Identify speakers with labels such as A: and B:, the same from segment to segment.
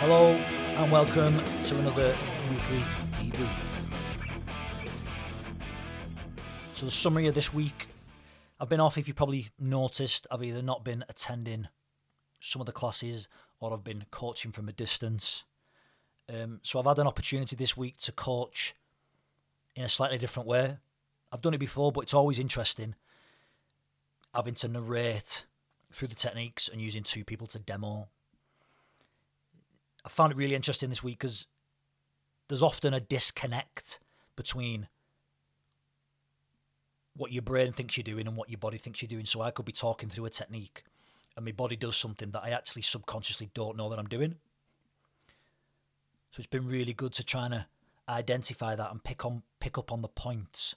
A: Hello and welcome to another weekly debrief. So, the summary of this week I've been off, if you probably noticed, I've either not been attending some of the classes or I've been coaching from a distance. Um, so, I've had an opportunity this week to coach in a slightly different way. I've done it before, but it's always interesting having to narrate through the techniques and using two people to demo. I found it really interesting this week because there's often a disconnect between what your brain thinks you're doing and what your body thinks you're doing. So I could be talking through a technique and my body does something that I actually subconsciously don't know that I'm doing. So it's been really good to try and uh, identify that and pick on pick up on the points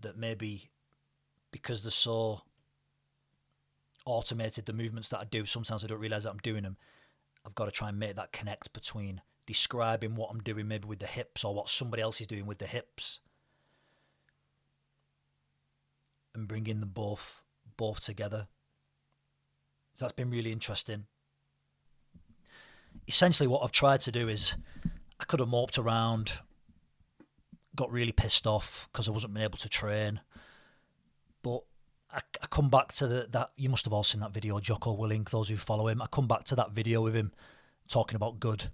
A: that maybe because they're so automated the movements that I do, sometimes I don't realize that I'm doing them. I've got to try and make that connect between describing what I'm doing maybe with the hips or what somebody else is doing with the hips and bringing them both both together. So that's been really interesting. Essentially, what I've tried to do is I could have moped around, got really pissed off because I wasn't able to train. I, I come back to the, that. You must have all seen that video, Jocko Willink, those who follow him. I come back to that video with him talking about good,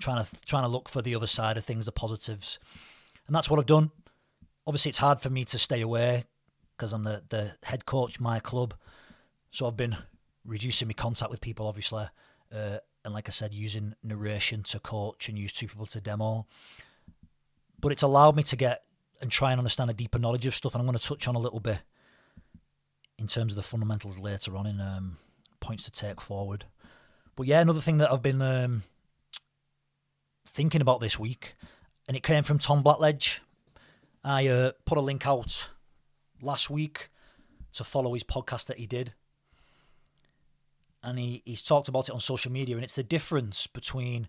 A: trying to trying to look for the other side of things, the positives, and that's what I've done. Obviously, it's hard for me to stay away because I'm the the head coach my club, so I've been reducing my contact with people, obviously, uh, and like I said, using narration to coach and use two people to demo. But it's allowed me to get and try and understand a deeper knowledge of stuff, and I'm going to touch on a little bit in terms of the fundamentals later on in um, points to take forward. But yeah, another thing that I've been um, thinking about this week, and it came from Tom Blackledge. I uh, put a link out last week to follow his podcast that he did. And he, he's talked about it on social media, and it's the difference between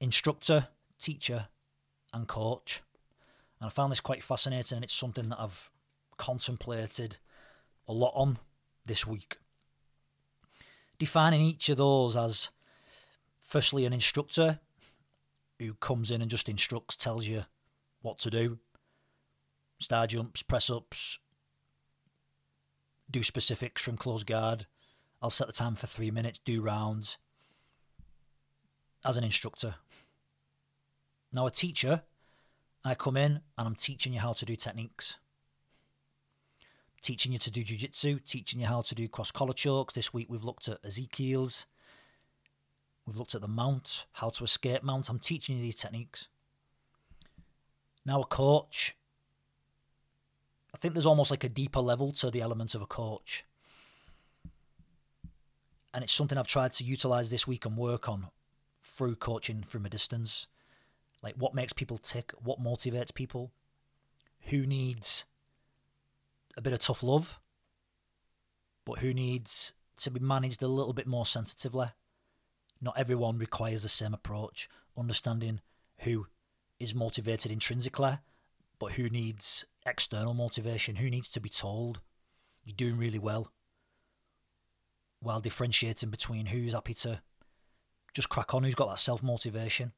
A: instructor, teacher, and coach. And I found this quite fascinating, and it's something that I've contemplated a lot on this week. Defining each of those as firstly an instructor who comes in and just instructs, tells you what to do star jumps, press ups, do specifics from close guard. I'll set the time for three minutes, do rounds as an instructor. Now, a teacher I come in and I'm teaching you how to do techniques. Teaching you to do jiu-jitsu, teaching you how to do cross collar chokes. This week we've looked at Ezekiel's. We've looked at the mount, how to escape mount. I'm teaching you these techniques. Now a coach, I think there's almost like a deeper level to the element of a coach. And it's something I've tried to utilize this week and work on through coaching from a distance. Like what makes people tick, what motivates people, who needs a bit of tough love, but who needs to be managed a little bit more sensitively. Not everyone requires the same approach, understanding who is motivated intrinsically, but who needs external motivation, who needs to be told. You're doing really well, while differentiating between who's happy to just crack on, who's got that self motivation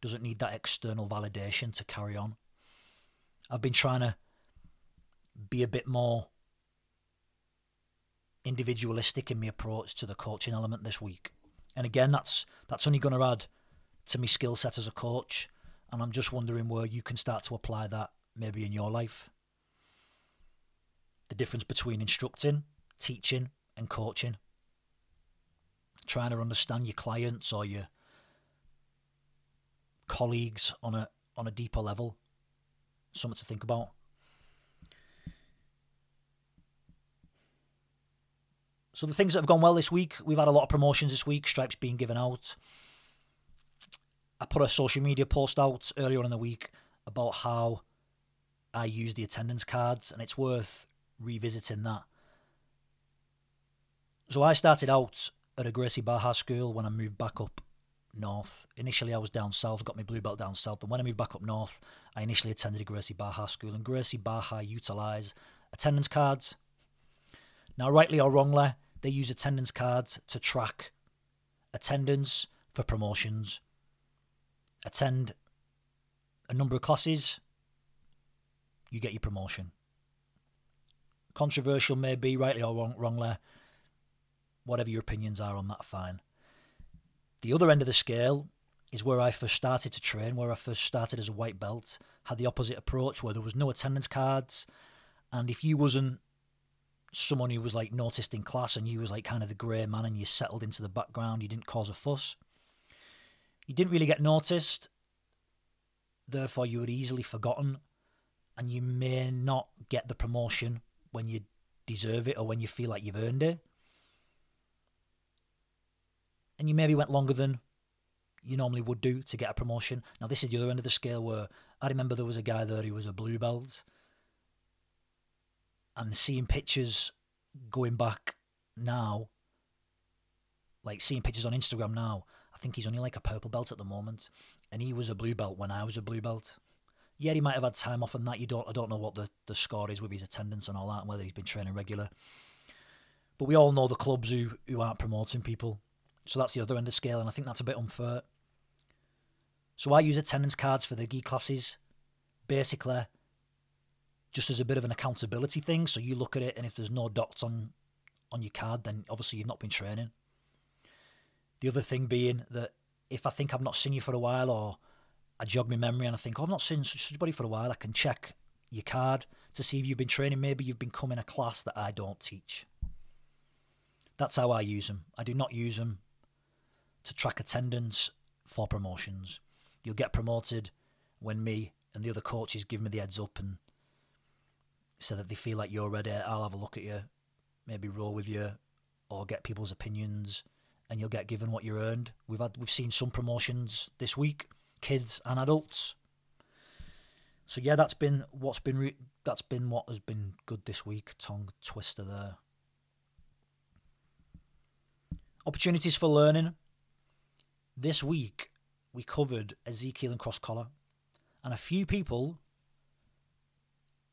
A: doesn't need that external validation to carry on. I've been trying to be a bit more individualistic in my approach to the coaching element this week. And again, that's that's only going to add to my skill set as a coach. And I'm just wondering where you can start to apply that maybe in your life. The difference between instructing, teaching, and coaching. Trying to understand your clients or your colleagues on a on a deeper level. Something to think about. So the things that have gone well this week, we've had a lot of promotions this week, stripes being given out. I put a social media post out earlier in the week about how I use the attendance cards, and it's worth revisiting that. So I started out at a Gracie Barra school when I moved back up north. Initially, I was down south, got my blue belt down south. And when I moved back up north, I initially attended a Gracie Barra school. And Gracie Barra utilise attendance cards. Now, rightly or wrongly, they use attendance cards to track attendance for promotions. Attend a number of classes, you get your promotion. Controversial maybe, rightly or wrong, wrongly, whatever your opinions are on that, fine. The other end of the scale is where I first started to train, where I first started as a white belt, had the opposite approach where there was no attendance cards, and if you wasn't someone who was like noticed in class and you was like kind of the grey man and you settled into the background, you didn't cause a fuss, you didn't really get noticed, therefore you were easily forgotten, and you may not get the promotion when you deserve it or when you feel like you've earned it. And you maybe went longer than you normally would do to get a promotion. Now, this is the other end of the scale where I remember there was a guy there who was a blue belt, and seeing pictures going back now, like seeing pictures on Instagram now, I think he's only like a purple belt at the moment, and he was a blue belt when I was a blue belt. Yeah, he might have had time off and that. You don't, I don't know what the, the score is with his attendance and all that, and whether he's been training regular. But we all know the clubs who who aren't promoting people, so that's the other end of scale, and I think that's a bit unfair. So I use attendance cards for the gi classes, basically, just as a bit of an accountability thing. So you look at it, and if there's no dots on on your card, then obviously you've not been training. The other thing being that if I think I've not seen you for a while, or I jog my memory and I think, oh, I've not seen somebody for a while, I can check your card to see if you've been training. Maybe you've been coming a class that I don't teach. That's how I use them. I do not use them to track attendance for promotions. You'll get promoted when me and the other coaches give me the heads up and so that they feel like you're ready. I'll have a look at you, maybe roll with you, or get people's opinions, and you'll get given what you earned. We've had we've seen some promotions this week, kids and adults. So yeah, that's been what's been re- that's been what has been good this week. Tongue twister there. Opportunities for learning. This week we covered Ezekiel and cross collar, and a few people,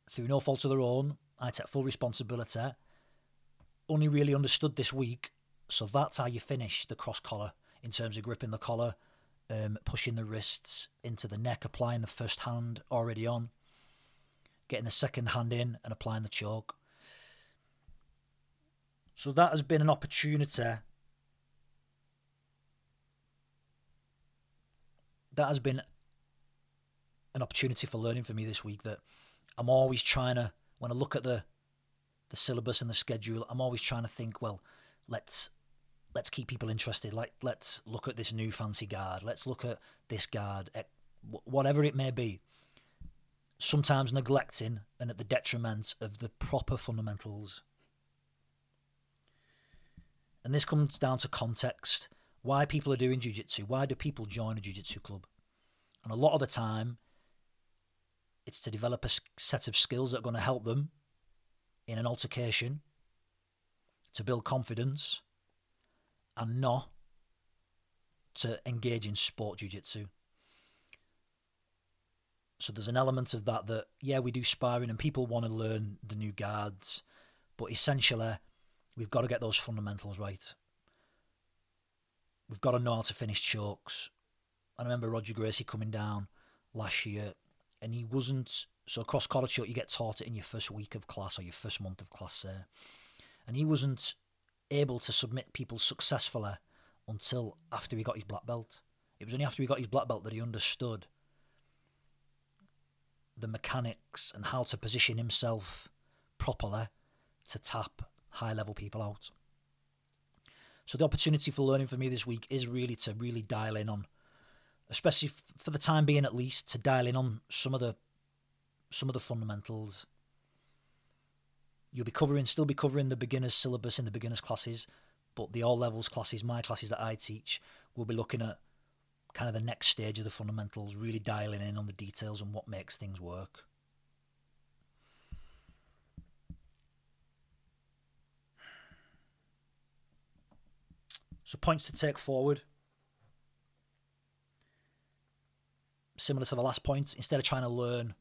A: through no fault of their own, I take full responsibility, only really understood this week. So that's how you finish the cross collar in terms of gripping the collar, um, pushing the wrists into the neck, applying the first hand already on, getting the second hand in, and applying the choke. So that has been an opportunity that has been an opportunity for learning for me this week that I'm always trying to when I look at the the syllabus and the schedule, I'm always trying to think, well, let's let's keep people interested. Like let's look at this new fancy guard. Let's look at this guard, eh, whatever it may be. Sometimes neglecting and at the detriment of the proper fundamentals. And this comes down to context why people are doing jiu-jitsu why do people join a jiu-jitsu club? And a lot of the time it's to develop a set of skills that are going to help them in an altercation to build confidence and not to engage in sport jiu-jitsu. So there's an element of that that yeah we do sparring and people want to learn the new guards but essentially we've got to get those fundamentals right we've got to know how to finish chokes. I remember Roger Gracie coming down last year, and he wasn't. So cross collar choke, you get taught it in your first week of class or your first month of class there, and he wasn't able to submit people successfully until after he got his black belt. It was only after he got his black belt that he understood the mechanics and how to position himself properly to tap high level people out. So the opportunity for learning for me this week is really to really dial in on, especially for the time being at least, to dial in on some of the some of the fundamentals. You'll be covering, still be covering the beginners syllabus in the beginners classes, but the all levels classes, my classes that I teach, we'll be looking at kind of the next stage of the fundamentals, really dialing in on the details and what makes things work. So points to take forward. Similar to the last point, instead of trying to learn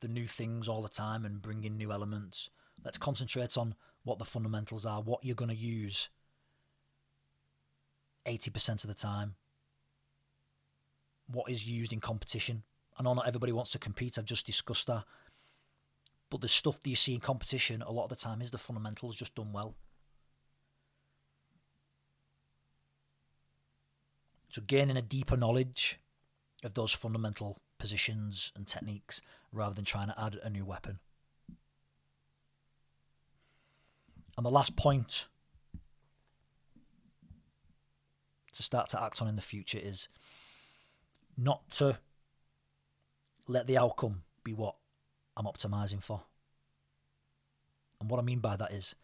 A: the new things all the time and bring in new elements, let's concentrate on what the fundamentals are, what you're going to use 80% of the time. What is used in competition? I know not everybody wants to compete, I've just discussed that. But the stuff that you see in competition a lot of the time is the fundamentals just done well. So gaining a deeper knowledge of those fundamental positions and techniques rather than trying to add a new weapon. And the last point to start to act on in the future is not to let the outcome be what I'm optimizing for. And what I mean by that is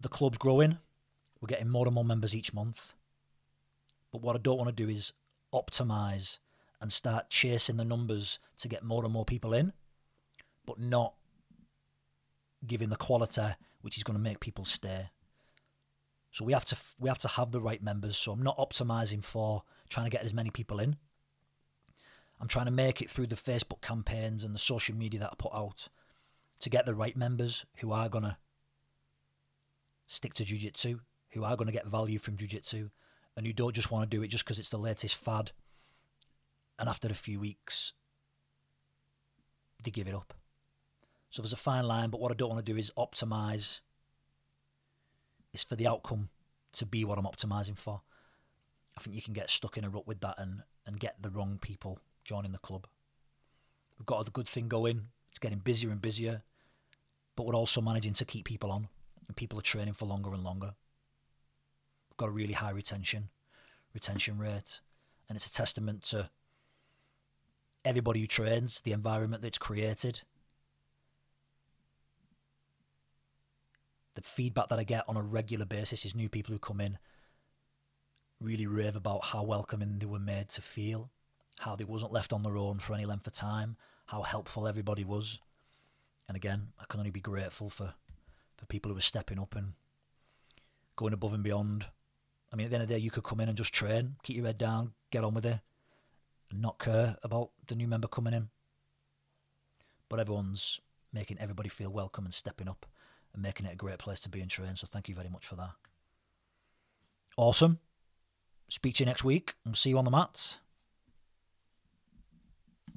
A: the club's growing, we're getting more and more members each month. But what I don't want to do is optimize and start chasing the numbers to get more and more people in, but not giving the quality which is going to make people stay. So we have to we have to have the right members. So I'm not optimizing for trying to get as many people in. I'm trying to make it through the Facebook campaigns and the social media that I put out to get the right members who are going to stick to jiu-jitsu, who are going to get value from jiu-jitsu, and who don't just want to do it just because it's the latest fad. And after a few weeks, they give it up. So there's a fine line, but what I don't want to do is optimize. It's for the outcome to be what I'm optimizing for. I think you can get stuck in a rut with that and, and get the wrong people joining the club. We've got a good thing going. It's getting busier and busier, but we're also managing to keep people on, and people are training for longer and longer. Got a really high retention, retention rate, and it's a testament to everybody who trains, the environment that's created, the feedback that I get on a regular basis is new people who come in really rave about how welcoming they were made to feel, how they wasn't left on their own for any length of time, how helpful everybody was. And again, I can only be grateful for, for people who are stepping up and going above and beyond. I mean, at the end of the day, you could come in and just train, keep your head down, get on with it, and not care about the new member coming in. But everyone's making everybody feel welcome and stepping up and making it a great place to be and train. So thank you very much for that. Awesome. Speak to you next week. We'll see you on the mats.